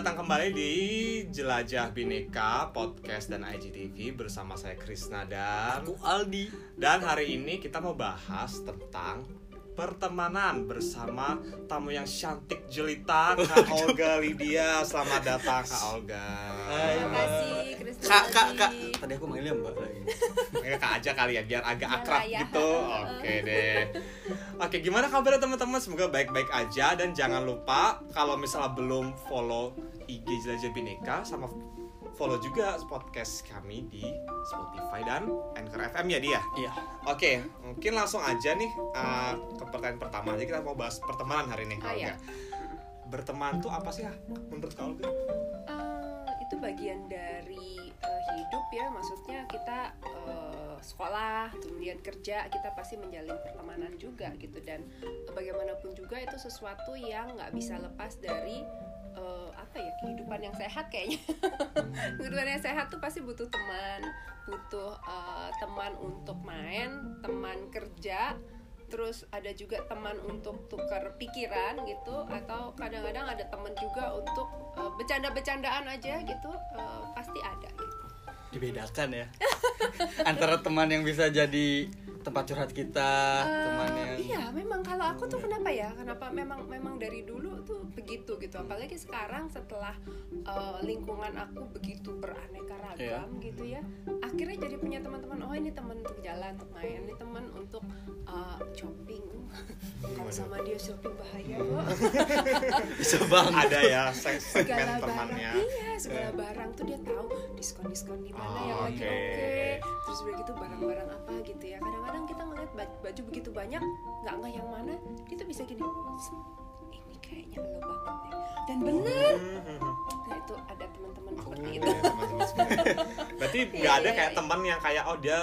Datang kembali di Jelajah Bineka Podcast dan IGTV bersama saya Krisna dan Aku Aldi. dan hari ini kita mau bahas tentang pertemanan bersama tamu yang cantik jelita Kak Olga Lydia. Selamat datang Kak Olga. Hai, Terima kasih, Krisna Kak, kak, kak. Tadi aku manggilnya Mbak lagi. Ya, Kak aja kali ya biar agak Biar akrab layak. gitu. Oke deh. Oke, gimana kabarnya teman-teman? Semoga baik-baik aja dan jangan lupa kalau misalnya belum follow IG Jelajah Bineka sama follow juga podcast kami di Spotify dan Anchor FM ya dia. Iya. Oke, mungkin langsung aja nih uh, ke pertanyaan pertama aja kita mau bahas pertemanan hari ini Olga. iya. Berteman tuh apa sih ya menurut Olga? Eh, itu bagian dari eh, hidup ya, maksudnya kita eh, sekolah, kemudian kerja, kita pasti menjalin pertemanan juga gitu dan bagaimanapun juga itu sesuatu yang nggak bisa lepas dari eh, apa ya kehidupan yang sehat kayaknya. kehidupan yang sehat tuh pasti butuh teman, butuh eh, teman untuk main, teman kerja, terus ada juga teman untuk tukar pikiran gitu atau kadang-kadang ada teman juga untuk uh, bercanda-bercandaan aja gitu uh, pasti ada gitu. Dibedakan ya. Antara teman yang bisa jadi tempat curhat kita, Eh, teman yang iya memang. Kalau aku tuh kenapa ya? Kenapa memang memang dari dulu tuh begitu gitu. Apalagi sekarang setelah uh, lingkungan aku begitu beraneka ragam Iya. gitu ya akhirnya jadi punya teman-teman oh ini teman untuk jalan untuk main ini teman untuk uh, shopping. Kalau sama dia shopping bahaya kok. Bisa banget. Ada ya segala barang. temannya. iya segala barang tuh dia tahu diskon diskon di mana Oh, yang lagi oke. oke. Terus udah gitu barang-barang apa gitu ya. Kadang-kadang kita ngeliat baju, begitu banyak nggak nggak yang mana dia tuh bisa gini ini kayaknya lo banget nih dan bener Hmm, nah itu ada teman-teman seperti iya, itu. Berarti nggak Iya, ada iya, kayak iya. teman yang kayak oh dia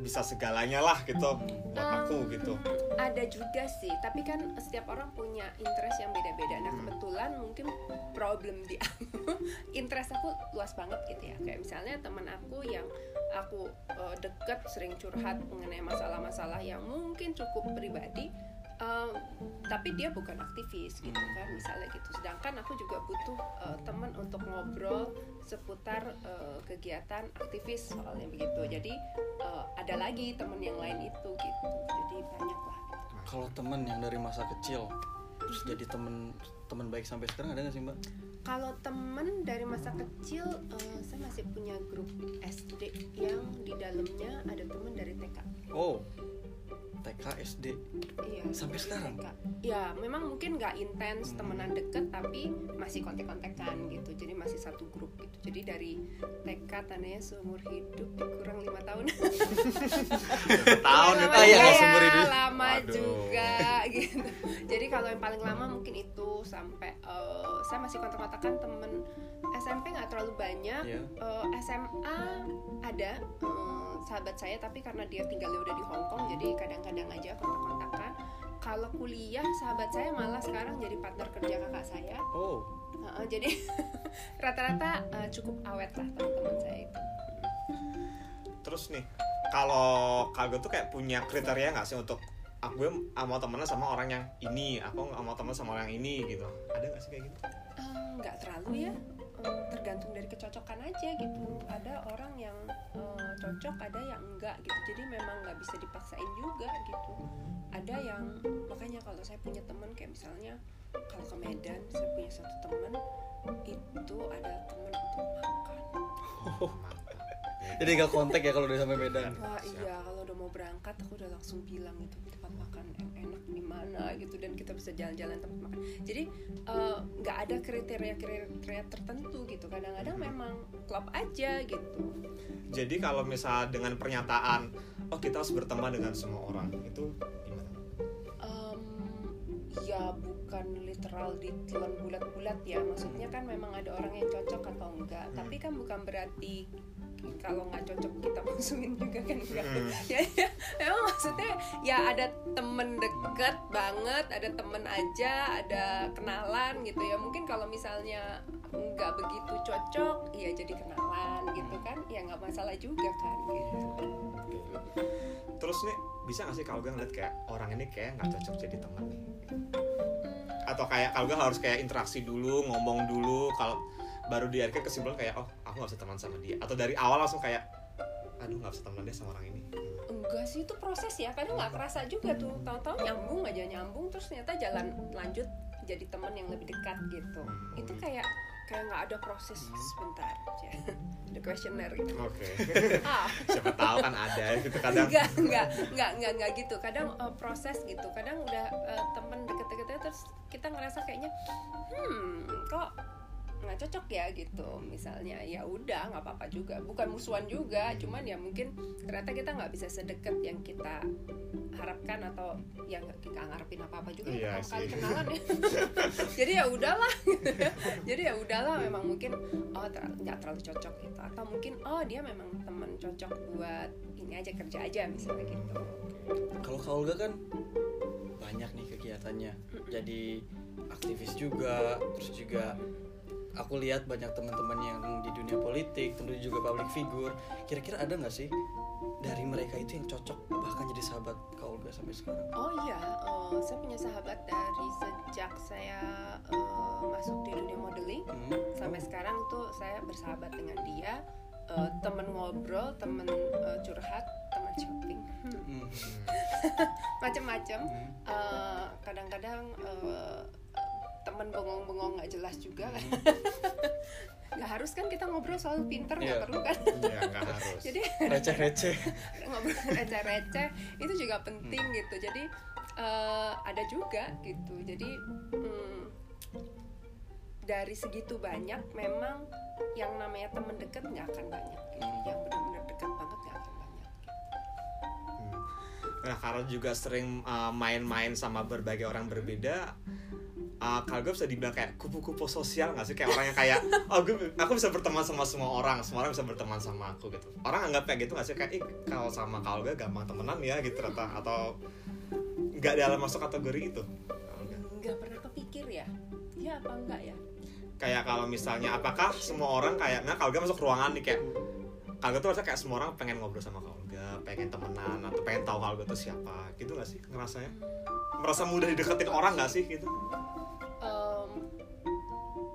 bisa segalanya lah gitu buat aku gitu. ada juga sih tapi kan setiap orang punya interest yang beda-beda nah Hmm. kebetulan mungkin problem di aku interest aku luas banget gitu ya kayak misalnya teman aku yang aku eh, deket sering curhat mengenai masalah-masalah yang mungkin cukup pribadi eh, tapi dia bukan aktivis gitu kan misalnya gitu sedangkan aku juga butuh eh, teman untuk ngobrol seputar eh, kegiatan aktivis soalnya begitu jadi eh, ada lagi teman yang lain itu gitu jadi banyak lah Kalau teman yang dari masa kecil terus jadi teman teman baik sampai sekarang ada nggak sih Mbak? Kalau temen dari masa kecil, eh, saya masih punya grup SD yang di dalamnya ada temen dari TK. Oh. TK SD. Iya. Sampai sekarang? TK. Ya, memang mungkin nggak intens temenan deket, tapi masih kontek-kontekan gitu. Jadi masih satu grup gitu. Jadi dari TK tandanya seumur hidup kurang lima tahun. Tahun itu iya, juga seumur ya, hidup. lama Waduh. juga gitu. Jadi kalau yang paling lama mungkin itu sampai eh, saya masih kontak-kontakan temen SMP nggak terlalu banyak. Iya. Eh, SMA ada eh, sahabat saya tapi karena dia tinggalnya udah di Hong Kong jadi kadang-kadang aja kontak-kontakan. Kalau kuliah sahabat saya malah sekarang jadi partner kerja kakak saya. Oh. Heeh, jadi rata-rata eh, cukup awet lah teman-teman saya itu. Terus nih, kalau Kak tuh kayak punya kriteria nggak sih untuk aku mau temenan sama orang yang ini, aku nggak mau temenan sama orang yang ini gitu. Ada nggak sih kayak gitu? Eh, nggak terlalu ya Tergantung dari kecocokan aja gitu ada orang yang eh, cocok ada yang enggak gitu jadi memang nggak bisa dipaksain juga gitu ada yang makanya kalau saya punya teman kayak misalnya kalau ke Medan saya punya satu teman itu ada teman untuk makan. Jadi gak kontak ya kalau udah sampai Medan. wah iya kalau udah mau berangkat aku udah langsung bilang gitu tempat makan di mana gitu dan kita bisa jalan-jalan tempat makan. Jadi eh, nggak ada kriteria-kriteria tertentu gitu. Kadang-kadang memang klop aja gitu. Jadi kalau misal dengan pernyataan, oh kita harus berteman dengan semua orang, itu gimana? Ya bukan literal ditelan bulat-bulat ya. Maksudnya kan memang ada orang yang cocok atau enggak. Tapi kan bukan berarti kalau nggak cocok kita musuhin juga kan enggak Hmm. ya, ya memang maksudnya ya ada temen deket banget ada temen aja ada kenalan gitu ya mungkin kalau misalnya nggak begitu cocok ya jadi kenalan gitu kan ya nggak masalah juga kan gitu Terus nih bisa gak sih kalau gue ngeliat kayak orang ini kayak nggak cocok jadi teman nih? Atau kayak kalau gue harus kayak interaksi dulu, ngomong dulu. Kalau baru di akhir kesimpulan kayak oh aku nggak bisa teman sama dia. Atau dari awal langsung kayak aduh nggak bisa teman deh sama orang ini. Hmm. enggak sih itu proses ya. Kadang nggak kerasa juga tuh. Tahu-tahu nyambung aja nyambung terus ternyata jalan lanjut jadi teman yang lebih dekat gitu. Hmm. itu kayak kayak nggak ada proses sebentar aja. The questionnaire gitu oke. Ah. Siapa tahu kan ada gitu kadang enggak enggak enggak enggak enggak gitu. Kadang uh, proses gitu. Kadang udah uh, temen deket-deket terus kita ngerasa kayaknya hmm kok nggak cocok ya gitu. Misalnya ya udah nggak apa-apa juga. Bukan musuhan juga cuman ya mungkin ternyata kita nggak bisa sedekat yang kita harapkan atau yang nggak nggak ngarepin apa-apa juga Iya pertama kali kenalan ya. Jadi ya udahlah. Jadi ya udahlah memang mungkin oh ter- nggak terlalu cocok gitu. Atau mungkin oh dia memang teman cocok buat ini aja kerja aja misalnya gitu. Kalau Kak Olga kan banyak nih kegiatannya. Jadi aktivis juga, terus juga aku lihat banyak teman-teman yang di dunia politik, tentu juga public figure. Kira-kira ada nggak sih dari mereka itu yang cocok bahkan jadi sahabat Kak Olga sampai sekarang? oh iya eh, saya punya sahabat dari sejak saya eh, masuk di dunia modeling Hmm. sampai sekarang tuh saya bersahabat dengan dia eh, temen ngobrol temen eh, curhat teman shopping Hmm. macem-macem Hmm. Eh, kadang-kadang eh, temen bengong-bengong nggak jelas juga kan nggak harus kan kita ngobrol selalu pinter nggak Iya. perlu kan ya harus jadi Receh-receh. ngobrol receh-receh itu juga penting gitu jadi eh, ada juga gitu jadi hmm, dari segitu banyak memang yang namanya temen deket nggak akan banyak gitu. yang benar-benar dekat banget nggak akan banyak gitu. Hmm. Nah, karena juga sering uh, main-main sama berbagai orang berbeda, uh, kalau gue bisa dibilang kayak kupu-kupu sosial nggak sih? Kayak orang yang kayak, oh gue, aku bisa berteman sama semua orang, semua orang bisa berteman sama aku gitu. Orang anggap kayak gitu nggak sih? Kayak, ih kalau sama kalau gue gampang temenan ya gitu rata atau nggak dalam masuk kategori itu. Nggak pernah kepikir ya ya apa enggak ya Kayak kalau misalnya, apakah semua orang kayak, nah kalau gue masuk ruangan nih kayak, kalau gue tuh rasa kayak semua orang pengen ngobrol sama Kak Olga, pengen temenan atau pengen tahu Olga tuh siapa, gitu gak sih ngerasanya? Merasa mudah dideketin orang gak sih gitu? Em,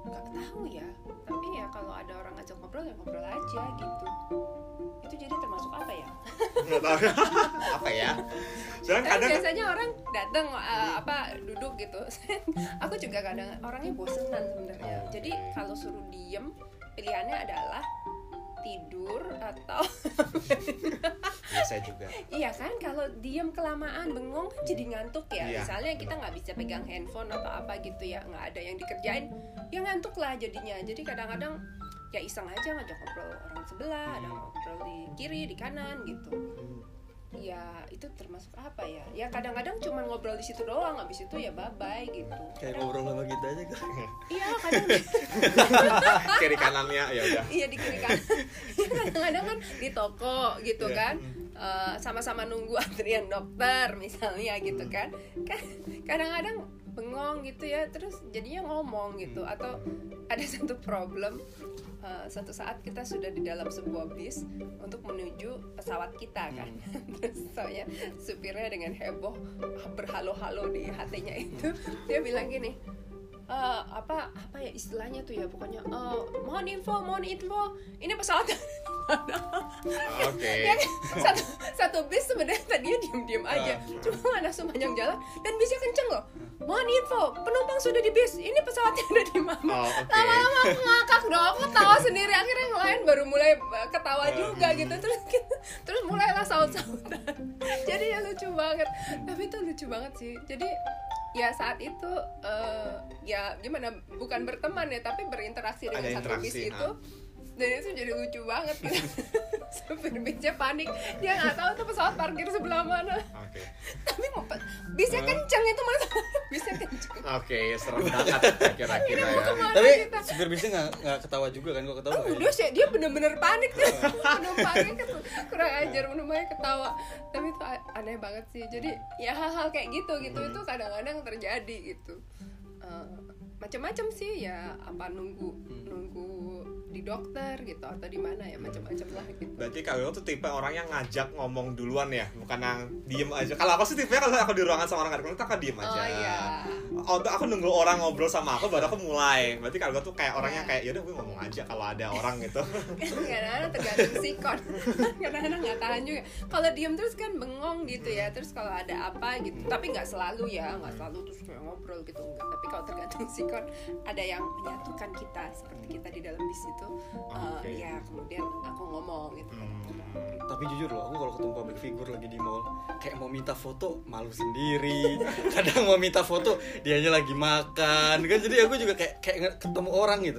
nggak tahu ya tapi ya kalau ada orang ngajak ngobrol ya ngobrol aja gitu itu jadi termasuk apa ya Nggak tahu apa ya? Soalnya Tapi kadang biasanya orang datang uh, apa duduk gitu. aku juga kadang orangnya bosenan sebenarnya. Oke. Jadi kalau suruh diem, pilihannya adalah tidur atau ya, saya juga. iya kan kalau diem kelamaan bengong kan jadi ngantuk ya. Iya, Misalnya kita nggak bisa pegang handphone atau apa gitu ya, nggak ada yang dikerjain, ya ngantuk lah jadinya. Jadi kadang-kadang ya iseng aja ngajak ngobrol orang sebelah, ada ngobrol di kiri, di kanan gitu. Ya itu termasuk apa ya? Ya kadang-kadang cuma ngobrol di situ doang, habis itu ya bye bye gitu. Kayak Kadang- ngobrol sama kita aja kan. Iya kadang Kiri kanannya ya udah. iya di kiri kanan. Iya, kadang-kadang kan di toko gitu Iya. kan. Eh, sama-sama nunggu antrian dokter misalnya gitu kan. Kan kadang-kadang bengong gitu ya, terus jadinya ngomong gitu. Atau ada satu problem eh, suatu saat kita sudah di dalam sebuah bis untuk menuju pesawat kita kan. Terus soalnya supirnya dengan heboh berhalo-halo di hatinya itu dia bilang gini "Eh, apa apa ya istilahnya tuh ya pokoknya eh, mohon info mohon info ini pesawat Oke. ya satu satu bis sebenarnya tadinya diem diem aja. Ah. cuma ada sepanjang jalan dan bisnya kenceng loh. Mohon info penumpang sudah di bis. Ini pesawatnya ada di mana? Oh, oke. lama-lama aku ngakak dong. Aku ketawa sendiri. Akhirnya yang lain baru mulai ketawa Hmm. juga gitu. Terus terus mulailah saut-sautan. Jadi ya lucu banget. Tapi itu lucu banget sih. Jadi ya saat itu uh, ya gimana bukan berteman ya tapi berinteraksi dengan Ada satu bis itu. Dan itu jadi lucu banget. Gitu supir bisnya panik. Dia nggak tahu tuh pesawat parkir sebelah mana. Oke. tapi mau bisnya Ah. kenceng itu mas. Bisnya kenceng. Oke, serem banget kira-kira ya. ke mana Tapi kita? supir bisnya nggak nggak ketawa juga kan kok ketawa. Oh, udah sih dia bener-bener panik. Tuh penumpangnya ket- kurang ajar penumpangnya ketawa. Tapi itu aneh banget sih. Jadi ya hal-hal kayak gitu gitu itu kadang-kadang terjadi gitu. Eh, macam-macam sih ya apa nunggu nunggu di dokter gitu atau di mana ya macam-macam lah gitu Berarti kalau tuh tipe orang yang ngajak ngomong duluan ya, bukan yang diem aja. Kalau aku sih tipe kalau aku di ruangan sama orang nggak kenal, tuh aku diem aja. oh iya Oh, tuh aku nunggu orang ngobrol sama aku baru aku mulai. Berarti kalau tuh kayak orangnya kayak yaudah gue ngomong aja kalau ada orang gitu. kadang-kadang tergantung sikon kadang-kadang nggak tahan juga kalau diem terus kan bengong gitu ya terus kalau ada apa gitu tapi nggak selalu ya nggak selalu terus kayak ngobrol gitu enggak tapi kalau tergantung sikon ada yang menyatukan kita seperti kita di dalam bis itu eh, Oke. ya kemudian aku ngomong gitu Hmm. tapi jujur loh aku kalau ketemu public figure lagi di mall kayak mau minta foto malu sendiri. Kadang mau minta foto dianya lagi makan. Kan jadi aku juga kayak kayak ketemu orang gitu.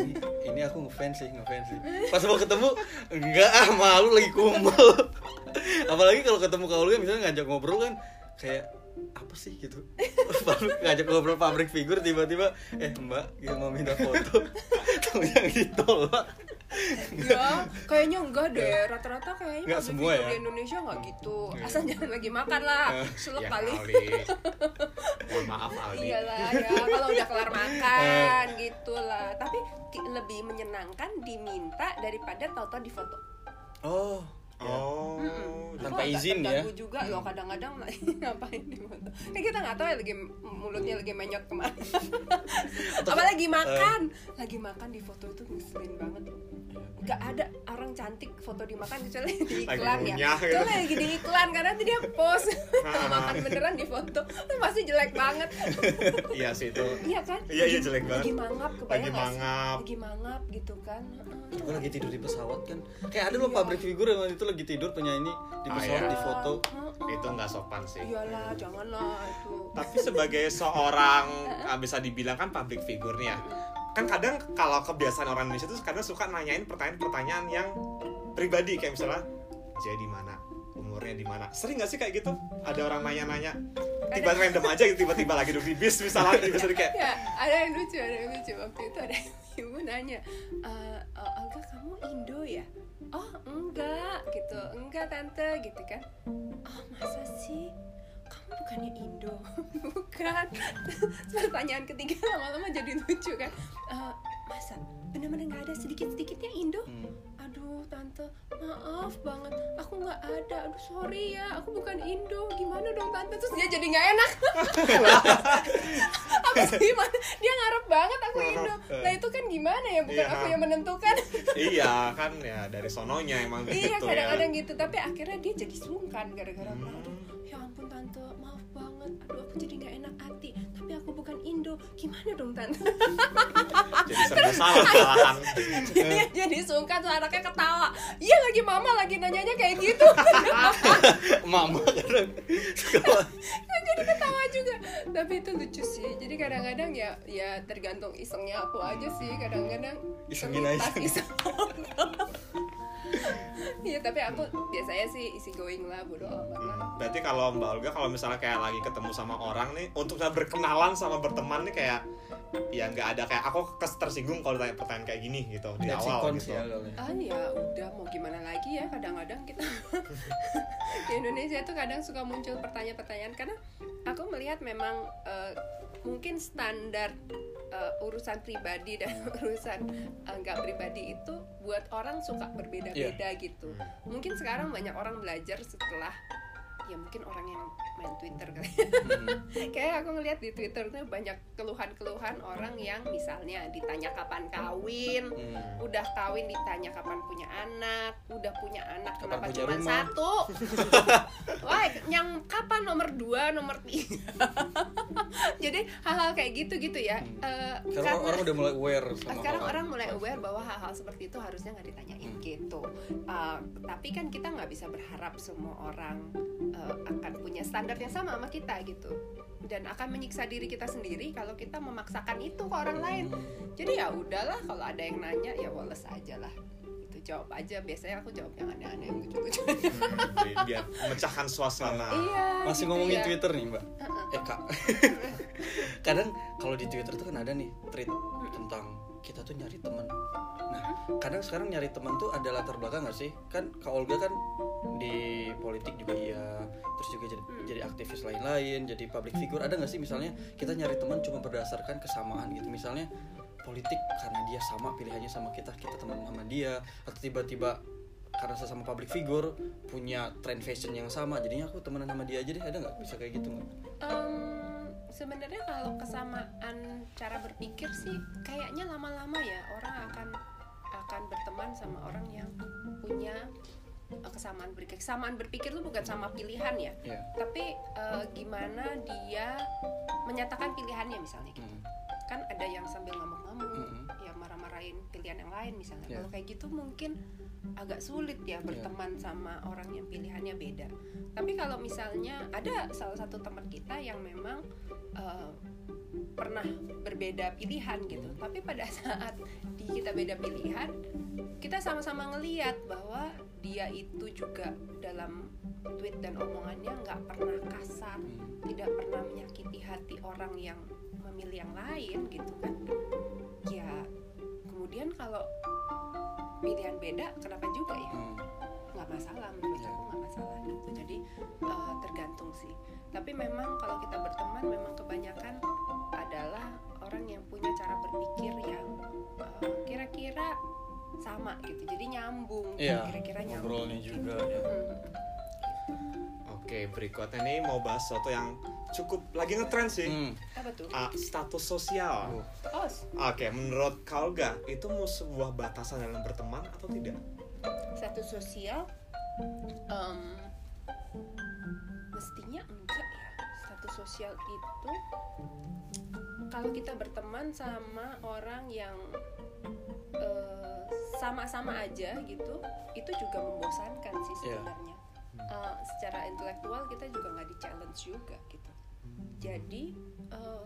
Ini ini aku ngefans sih ngefans sih. Pas mau ketemu enggak ah malu lagi kumpul. Apalagi kalau ketemu kau misalnya ngajak ngobrol kan kayak apa sih gitu? Baru ngajak ngobrol pabrik figur tiba-tiba eh mbak gitu mau minta foto. Tuh yang ditolak. Ya kayaknya enggak deh. Rata-rata kayaknya Nggak public semua ya? di Indonesia nggak gitu. Asal jangan lagi makan lah. Selek Ya kali. Aldi. Mohon maaf Aldi. iyalah ya kalau udah kelar makan gitulah. Tapi lebih menyenangkan diminta daripada tahu-tahu di foto oh Oh. Mm-mm. Tanpa izin ya? juga loh kadang-kadang ngapain di foto kan kita nggak tahu ya lagi mulutnya lagi menyot ke mana apalagi makan lagi makan di foto itu ngeselin banget nggak ada orang cantik foto dimakan kecuali di Lagi iklan ya gitu. kecuali lagi di iklan karena nanti dia post makan beneran di foto itu pasti jelek banget Iya sih itu. iya kan Iya, iya, jelek banget. lagi mangap kebayang Lagi mangap. lagi mangap gitu kan. Gue lagi tidur di pesawat kan Kayak ada loh Iya. pabrik figur yang waktu itu lagi tidur penyanyi di Ah, pesawat iya. di foto. Itu nggak sopan sih. iyalah janganlah itu Tapi sebagai seorang ah, bisa dibilang kan public figure nih ya. Kan kadang kalau kebiasaan orang Indonesia tuh kadang suka nanyain pertanyaan-pertanyaan yang pribadi kayak misalnya dia di mana, umurnya di mana. Sering nggak sih kayak gitu? Ada orang nanya-nanya tiba random aja gitu tiba-tiba lagi duduk di bis misalnya di bis kayak ya ada yang lucu ada yang lucu. Waktu itu ada ibu nanya "Eh, eh, Olga kamu Indo ya? Oh enggak gitu. Enggak tante gitu kan. Oh masa sih? Kamu bukannya Indo? Bukan. Pertanyaan ketiga lama-lama jadi lucu kan. "Eh, masa benar-benar nggak ada sedikit-sedikitnya Indo? Hmm. Aduh tante maaf banget. Aku nggak ada. Aduh sorry ya. Aku bukan Indo. Gimana dong tante? Terus dia jadi nggak enak. Aku sih gimana? Dia ngarep banget aku Indo. nah itu kan gimana ya? Bukan Iya. aku yang menentukan. Iya kan ya dari sononya emang iya gitu ya. kadang-kadang gitu. Tapi akhirnya dia jadi sungkan gara-gara aku. Aduh ya ampun tante. Maaf banget. Aduh aku jadi nggak enak hati tapi aku bukan Indo. Gimana dong tante Jadi serba salah kesalahan. Dia jadi sungkan terus anaknya ketawa. Iya lagi mama lagi nanyanya kayak gitu. Mama. Suka jadi ketawa juga. Tapi itu lucu sih. Jadi kadang-kadang ya ya tergantung isengnya aku aja sih. Kadang-kadang Isengin aja. iseng Iya tapi aku biasanya sih easy going lah bodo amat lah Hmm, Berarti kalau Mbak Olga kalau misalnya kayak lagi ketemu sama orang nih untuk udah berkenalan sama berteman nih kayak ya nggak ada kayak aku kes tersinggung kalau ditanya pertanyaan kayak gini gitu di Lihat awal gitu. sih ya kali. ah ya udah mau gimana lagi ya kadang-kadang kita di Indonesia tuh kadang suka muncul pertanyaan-pertanyaan karena aku melihat memang eh, mungkin standar eh, urusan pribadi dan urusan eh, nggak pribadi itu buat orang suka berbeda-beda gitu. Mungkin sekarang banyak orang belajar setelah ya mungkin orang yang main Twitter kali Hmm. kayak aku ngeliat di Twitter tuh banyak keluhan-keluhan orang yang misalnya ditanya kapan kawin Hmm. udah kawin ditanya kapan punya anak udah punya anak Kapan kenapa cuma satu? Wah yang kapan nomor dua nomor tiga? Jadi hal-hal kayak gitu gitu ya Eh, Sekarang karena- orang udah mulai aware sama sekarang hal-hal. orang mulai aware bahwa hal-hal seperti itu harusnya nggak ditanyain gitu. Uh, tapi kan kita nggak bisa berharap semua orang uh, akan punya standar yang sama sama kita gitu. Dan akan menyiksa diri kita sendiri kalau kita memaksakan itu ke orang lain. Jadi ya udahlah kalau ada yang nanya ya woles aja lah. Itu jawab aja. Biasanya aku jawab yang aneh-aneh yang lucu-lucu. Hmm, bi- biar memecahkan suasana. iya Masih gitu ngomongin ya. Twitter nih mbak. Heeh. Eh kak. Kadang kalau di Twitter tuh kan ada nih tweet tentang kita tuh nyari teman. Nah kadang sekarang nyari teman tuh ada latar belakang gak sih? Kan Kak Olga kan di politik juga iya Terus juga jadi, jadi aktivis lain-lain Jadi public figure. Ada gak sih? Misalnya kita nyari teman cuma berdasarkan kesamaan gitu. Misalnya politik karena dia sama pilihannya sama kita kita teman sama dia atau tiba-tiba karena sesama public figure punya trend fashion yang sama jadinya aku temenan sama dia aja deh. Ada nggak? Bisa kayak gitu nggak? Em, sebenarnya kalau kesamaan cara berpikir sih kayaknya lama-lama ya orang akan akan berteman sama orang yang punya eh, kesamaan berpikir. Kesamaan berpikir itu bukan sama pilihan ya. Ya tapi eh, gimana dia menyatakan pilihannya misalnya gitu. Hmm. kan ada yang sambil ngamuk-ngamuk Mm-mm. ya marah-marahin pilihan yang lain misalnya. Ya. kalau kayak gitu mungkin agak sulit ya berteman sama orang yang pilihannya beda. Tapi kalau misalnya ada salah satu teman kita yang memang eh, pernah berbeda pilihan gitu tapi pada saat di kita beda pilihan kita sama-sama ngeliat bahwa dia itu juga dalam tweet dan omongannya nggak pernah kasar Hmm. tidak pernah menyakiti hati orang yang memilih yang lain gitu kan ya kemudian kalau pilihan beda kenapa juga ya Hmm. nggak masalah menurut Ya. aku nggak masalah gitu jadi eh, tergantung sih tapi memang kalau kita berteman memang kebanyakan adalah orang yang punya cara berpikir yang eh, kira-kira sama gitu jadi nyambung Iya, kira-kira nyambung ngobrolnya juga ya. Hmm. Oke, berikutnya nih mau bahas sesuatu yang cukup lagi ngetrend sih. Hmm. apa tuh Ah, status sosial. Uh, oh Oke, menurut kau Olga, itu mau sebuah batasan dalam berteman atau tidak? status sosial em, mestinya enggak ya. Status sosial itu kalau kita berteman sama orang yang eh, sama-sama aja gitu itu juga membosankan sih Iya. sebenarnya. Eh, secara intelektual kita juga nggak di challenge juga gitu. Jadi eh,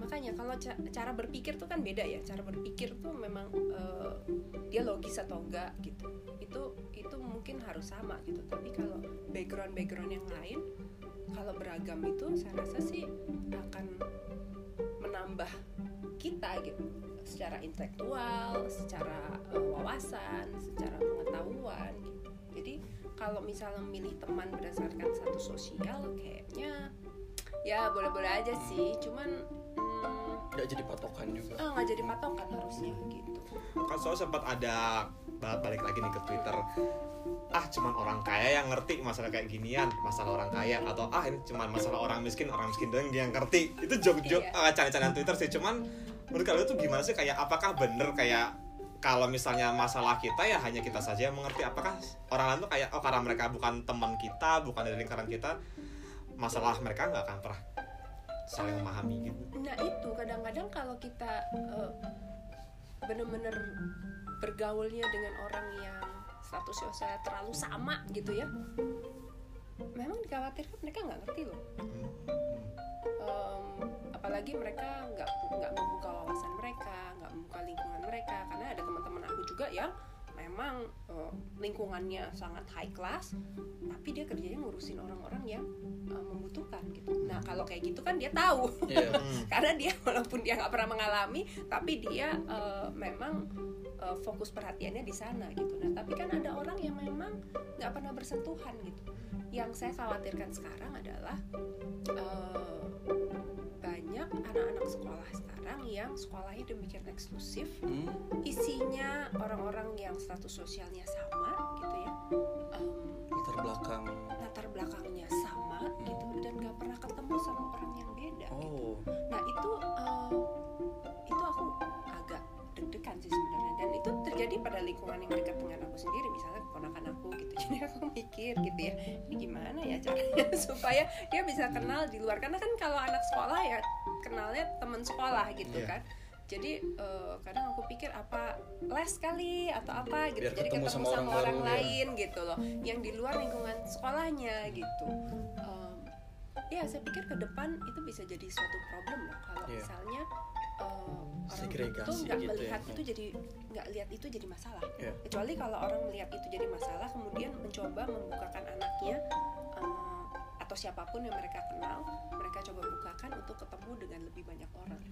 makanya kalau ca- cara berpikir tuh kan beda ya. Cara berpikir tuh memang eh, dia logis atau enggak gitu itu itu mungkin harus sama gitu. Tapi kalau background background yang lain kalau beragam itu saya rasa sih akan menambah kita gitu. Secara intelektual secara eh, wawasan secara pengetahuan gitu. Jadi kalau misalnya memilih teman berdasarkan status sosial kayaknya ya boleh-boleh aja sih. Cuman hmm, nggak jadi patokan juga ah, nggak jadi patokan harusnya gitu Kan soalnya sempat ada ba- balik lagi nih ke Twitter. Ah, cuman orang kaya yang ngerti masalah kayak ginian, masalah orang kaya atau ah ini cuman masalah orang miskin, orang miskin doang yang ngerti. Itu jok-jok Iya. ah, canda-candaan Twitter sih. Cuman menurut kalian tuh gimana sih kayak apakah bener kayak kalau misalnya masalah kita ya hanya kita saja yang mengerti apakah orang lain tuh kayak oh karena mereka bukan teman kita bukan dari lingkaran kita masalah mereka nggak akan pernah saling memahami gitu Nah itu kadang-kadang kalau kita eh, bener-bener bergaulnya dengan orang yang status sosial terlalu sama gitu ya, memang dikhawatirkan mereka nggak ngerti loh. Em, apalagi mereka nggak nggak membuka wawasan mereka, nggak membuka lingkungan mereka, karena ada teman-teman aku juga yang memang eh, lingkungannya sangat high class, tapi dia kerjanya ngurusin orang-orang yang eh, membutuhkan gitu. Nah kalau kayak gitu kan dia tahu Iya. Hmm. karena dia walaupun dia nggak pernah mengalami tapi dia eh, memang eh, fokus perhatiannya di sana gitu nah tapi kan ada orang yang memang nggak pernah bersentuhan gitu yang saya khawatirkan sekarang adalah eh, banyak anak-anak sekolah sekarang yang sekolahnya demikian eksklusif. Hmm. isinya orang-orang yang status sosialnya sama gitu ya. Em, latar belakang. Latar belakangnya sama gitu. Dan nggak pernah ketemu sama orang yang beda gitu. oh. Nah itu eh, itu aku agak deg-degan sih sebenarnya. Dan itu terjadi pada lingkungan yang dekat dengan aku sendiri. Misalnya keponakan aku gitu. Jadi aku mikir gitu ya ini gimana ya caranya supaya dia bisa kenal di luar? Karena kan kalau anak sekolah ya kenalnya teman sekolah gitu Iya. kan jadi eh, kadang aku pikir apa les kali atau apa gitu Biar jadi ketemu ketemu sama sama, orang orang, ya. lain gitu loh yang di luar lingkungan sekolahnya gitu Em, ya saya pikir ke depan itu bisa jadi suatu problem loh kalau Iya. misalnya uh, orang Segregasi itu nggak gitu ya. melihat itu jadi nggak lihat itu jadi masalah Iya. kecuali kalau orang melihat itu jadi masalah kemudian mencoba membukakan anaknya uh, atau siapa pun yang mereka kenal mereka coba bukakan untuk ketemu dengan lebih banyak orang.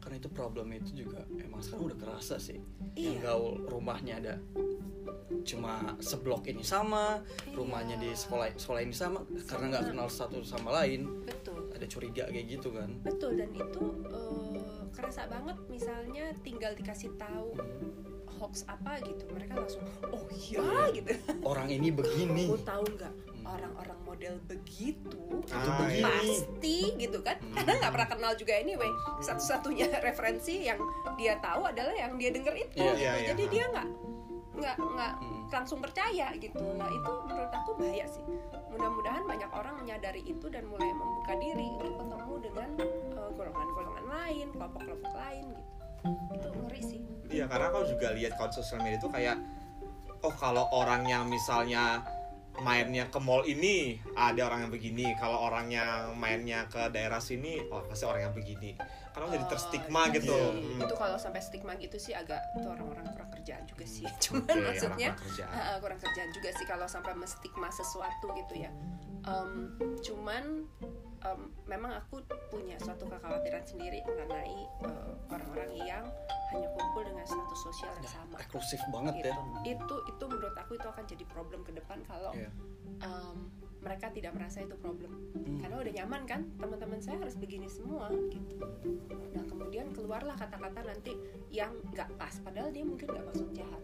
Karena itu problem itu juga emang sekarang udah kerasa sih. Iya. yang gaul rumahnya ada cuma seblok ini sama rumahnya di Iya. sekolah sekolah ini sama karena nggak Sama. kenal satu sama lain betul. ada curiga kayak gitu kan. Betul dan itu uh, kerasa banget misalnya tinggal dikasih tahu hoax apa gitu mereka langsung oh iya gitu. Orang ini begini. Kamu tahu nggak orang-orang model begitu Ah, iya. pasti gitu kan. Karena nggak pernah kenal juga anyway satu-satunya referensi yang dia tahu adalah yang dia denger itu. Iya, gitu. iya, jadi dia nggak nggak nggak Hmm. langsung percaya gitu. Nah itu menurut aku bahaya sih. Mudah-mudahan banyak orang menyadari itu dan mulai membuka diri untuk ketemu dengan eh, golongan-golongan lain kelompok-kelompok lain gitu. Itu ngeri sih. Iya karena aku juga lihat kalau sosial media itu kayak oh kalau orang yang misalnya mainnya ke mall ini ada orang yang begini kalau orang yang mainnya ke daerah sini oh pasti orang yang begini karena jadi Oh, terstigma iya gitu sih. Hmm. itu kalau sampai stigma gitu sih agak itu orang-orang kurang kerjaan juga sih cuman maksudnya orang kerjaan. Kurang kerjaan juga sih kalau sampai menstigma sesuatu gitu ya Em, cuman em, memang aku punya suatu kekhawatiran sendiri mengenai eh, orang-orang yang hanya kumpul dengan status sosial yang sama eksklusif banget gitu. ya itu itu menurut aku itu akan jadi problem ke depan kalau Iya. em, mereka tidak merasa itu problem Hmm. karena udah nyaman kan teman-teman saya harus begini semua gitu nah kemudian keluarlah kata-kata nanti yang nggak pas padahal dia mungkin nggak maksud jahat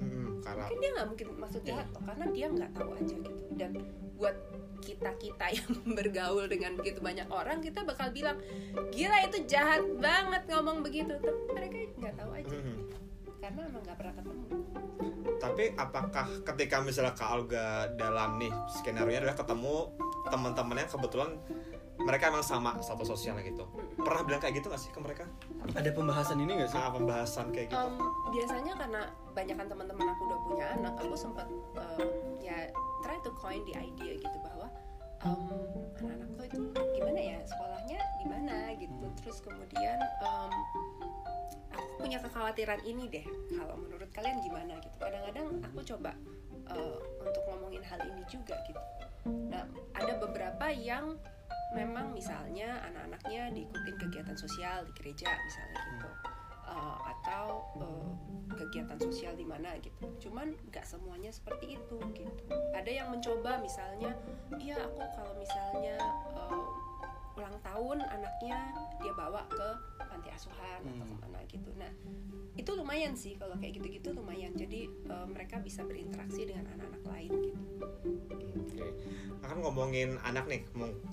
Hmm, karena mungkin dia nggak mungkin maksud jahat Iya. loh karena dia nggak tahu aja gitu dan buat kita kita yang bergaul dengan begitu banyak orang kita bakal bilang gila itu jahat banget ngomong begitu. Tapi mereka nggak tahu aja. Hmm. karena emang nggak pernah ketemu. Tapi apakah ketika misalnya Kak Olga dalam nih skenario adalah ketemu teman-temannya kebetulan mereka emang sama status sosialnya gitu. Pernah bilang kayak gitu gak sih ke mereka? Ada pembahasan ini gak sih? Nah pembahasan kayak gitu. Em, biasanya karena banyakan teman-teman aku udah punya anak aku sempat em, ya try to coin the idea gitu bahwa em, anak-anakku itu gimana ya sekolahnya di mana gitu. Terus kemudian em, aku punya kekhawatiran ini deh kalau menurut kalian gimana gitu. Kadang-kadang aku coba eh, untuk ngomongin hal ini juga gitu. Nah ada beberapa yang memang misalnya anak-anaknya diikutin kegiatan sosial di gereja misalnya gitu. Uh, atau uh, kegiatan sosial di mana gitu cuman nggak semuanya seperti itu gitu ada yang mencoba misalnya iya aku kalau misalnya uh, ulang tahun anaknya dia bawa ke panti asuhan atau Hmm. ke mana gitu nah itu lumayan sih kalau kayak gitu-gitu lumayan jadi uh, mereka bisa berinteraksi dengan anak-anak lain gitu Oke. Akan ngomongin anak nih,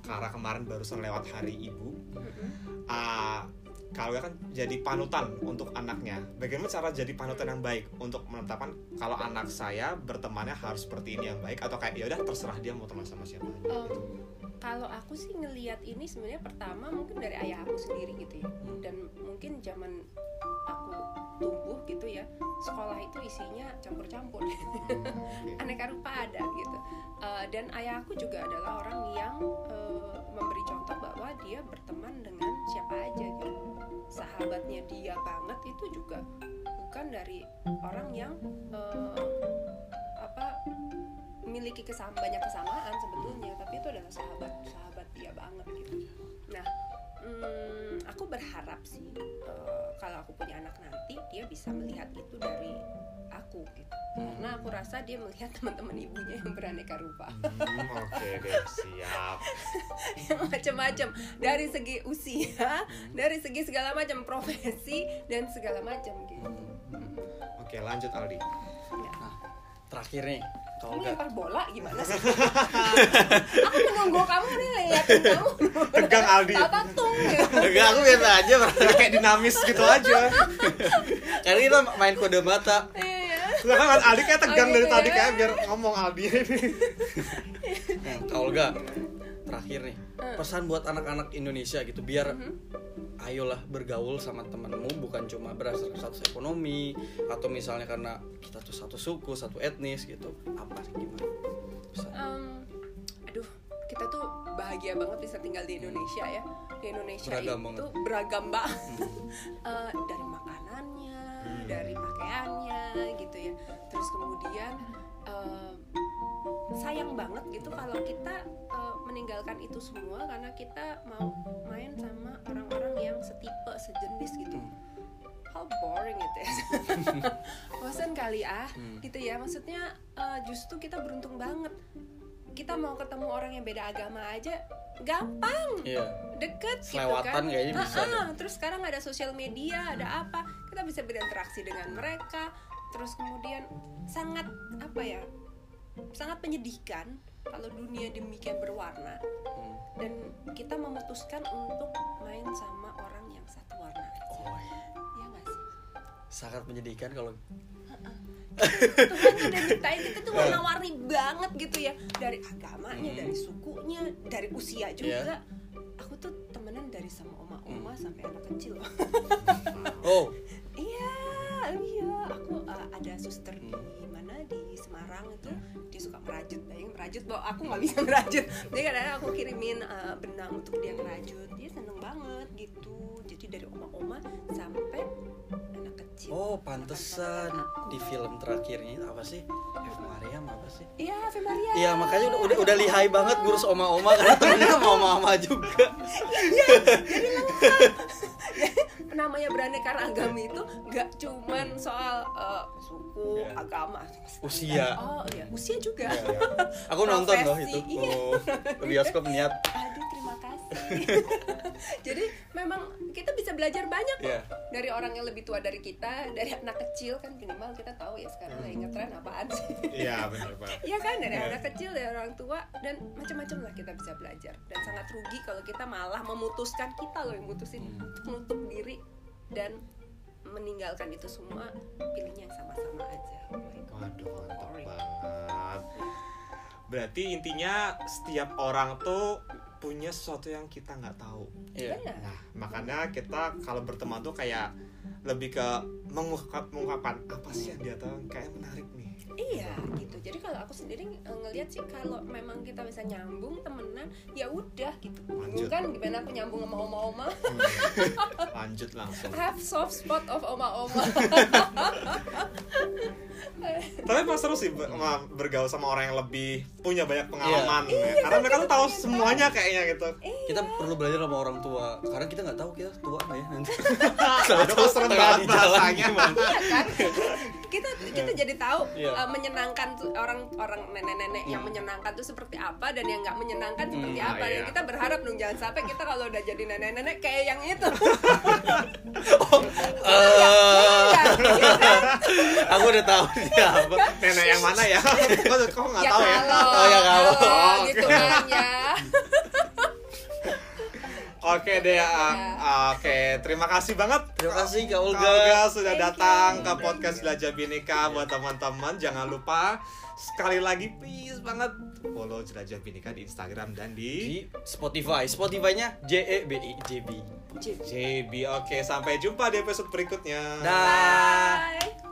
karena kemarin barusan lewat Hari Ibu. Ah, kalau kan jadi panutan untuk anaknya. Bagaimana cara jadi panutan yang baik untuk menetapkan kalau anak saya bertemannya harus seperti ini yang baik atau kayak ya udah terserah dia mau teman sama siapa. Um, gitu. kalau aku sih ngelihat ini sebenarnya pertama mungkin dari ayah aku sendiri gitu ya dan mungkin zaman aku tumbuh gitu ya sekolah itu isinya campur-campur aneka rupa ada gitu Uh, dan ayah aku juga adalah orang yang uh, memberi contoh bahwa dia berteman dengan siapa aja sahabatnya dia banget itu juga bukan dari orang yang uh, apa memiliki kesam banyak kesamaan sebetulnya tapi itu adalah sahabat sahabat dia banget gitu. Nah hmm, aku berharap sih eh, kalau aku punya anak nanti dia bisa melihat itu dari aku gitu. Karena aku rasa dia melihat teman-teman ibunya yang beraneka rupa. Hmm, Oke deh, siap. yang macam-macam. Dari segi usia dari segi segala macam profesi dan segala macam gitu. Oke, lanjut Aldi. Terakhir nih kalau kamu nggak lempar bola gimana sih? aku menunggu kamu nih liatin kamu Tegang Aldi. tata tung. Enggak, aku biasa aja Ya, kayak dinamis gitu aja. karena kita main kode mata Iya. Lah kan Aldi kayak tegang Oh, dari gitu tadi ya? kayak biar ngomong Aldi ini. nah, kalau nggak terakhir nih pesan buat anak-anak Indonesia gitu biar ayolah bergaul sama temanmu bukan cuma berdasarkan status ekonomi atau misalnya karena kita tuh satu suku satu etnis gitu. Apa sih gimana. Em, aduh kita tuh bahagia banget bisa tinggal di Indonesia ya. Di Indonesia Beragam itu banget. beragam banget Eh, dari makanannya dari pakaiannya gitu ya. Terus kemudian em, sayang banget gitu kalau kita meninggalkan itu semua karena kita mau main sama orang-orang yang setipe sejenis gitu. How boring itu ya bosan kali ah Hmm. gitu ya. Maksudnya eh, justru kita beruntung banget. Kita mau ketemu orang yang beda agama aja gampang. Iya. deket gitu Selewatan kan kayaknya bisa Ah, ah. terus sekarang ada sosial media ada apa. Kita bisa berinteraksi dengan mereka. Terus kemudian sangat apa ya sangat menyedihkan kalau dunia demikian berwarna Hmm. dan kita memutuskan untuk main sama orang yang satu warna aja Oh, iya. ya nggak sih sangat menyedihkan kalau Tuhan udah nyiptain kita tuh warna-warni banget gitu ya dari agamanya Hmm. dari sukunya dari usia juga aku tuh temenan dari sama oma-oma Hmm. sampai anak kecil loh merajut bahwa aku nggak bisa merajut jadi kadang aku kirimin uh, benang untuk dia ngerajut dia seneng banget gitu. Jadi dari oma-oma sampai anak kecil. Oh pantesan di film terakhirnya apa sih? Eva Mariam apa sih? Iya Ave Maria. Iya makanya udah udah, udah lihai banget ngurus oma-oma karena temennya sama oma-oma juga. jadi lengkap namanya beraneka ragam itu nggak cuman soal uh, suku Iya. agama Usia. oh iya usia juga Iya, iya. Aku nonton loh itu. iya. Oh, bioskop niat. aduh jadi memang kita bisa belajar banyak kok Iya. dari orang yang lebih tua dari kita dari anak kecil kan minimal kita tahu ya sekarang lagi ngetren apaan sih Iya benar banget. Iya kan dari Iya. anak kecil dari orang tua dan macam-macam lah kita bisa belajar dan sangat rugi kalau kita malah memutuskan kita loh yang mutusin Hmm. untuk menutup diri dan meninggalkan itu semua pilihnya yang sama-sama aja. Oh. Waduh mantap banget. Berarti intinya setiap orang tuh punya sesuatu yang kita nggak tahu. Iya. Benar. Nah makanya kita kalau berteman tuh kayak lebih ke mengungkap mengungkapkan apa sih yang dia tahu kayak menarik nih. Iya gitu. Jadi kalau aku sendiri eh, ngelihat sih kalau memang kita bisa nyambung temenan ya udah gitu. Lanjut. Kan gimana aku nyambung sama oma-oma. Hmm. Lanjut langsung. I have soft spot of oma-oma. Tapi pas seru sih ber- sama- bergaul sama orang yang lebih punya banyak pengalaman. Iya. ya. Karena mereka tuh tahu semuanya kayaknya gitu. Kita perlu belajar sama orang tua karena kita nggak tahu kita tua nggak ya nanti. Aduh, kok serem banget bahasanya. Iya kan kita kita jadi tahu Iya. uh, menyenangkan tuh orang orang nenek-nenek yang menyenangkan tuh seperti apa dan yang nggak menyenangkan seperti Hmm, apa ah, dan iya. kita berharap dong jangan sampai kita kalau udah jadi nenek-nenek kayak yang itu Eh, Iya, iya kan? aku udah tahu siapa. Nenek yang mana ya? Kok nggak ya tahu ya? kalau Oh, ya kalau. kalau Oh, gitu oke. kan ya Oke deh, ah, ah, oke. Terima kasih banget. Terima kasih Kak Kak Olga. Sudah Thank datang you. ke podcast Jelajah Bineka buat teman-teman. Jangan lupa sekali lagi please banget follow Jelajah Bineka di Instagram dan di Di Spotify. Spotify-nya J E B I J B. JB. Oke, sampai jumpa di episode berikutnya. Dah. bye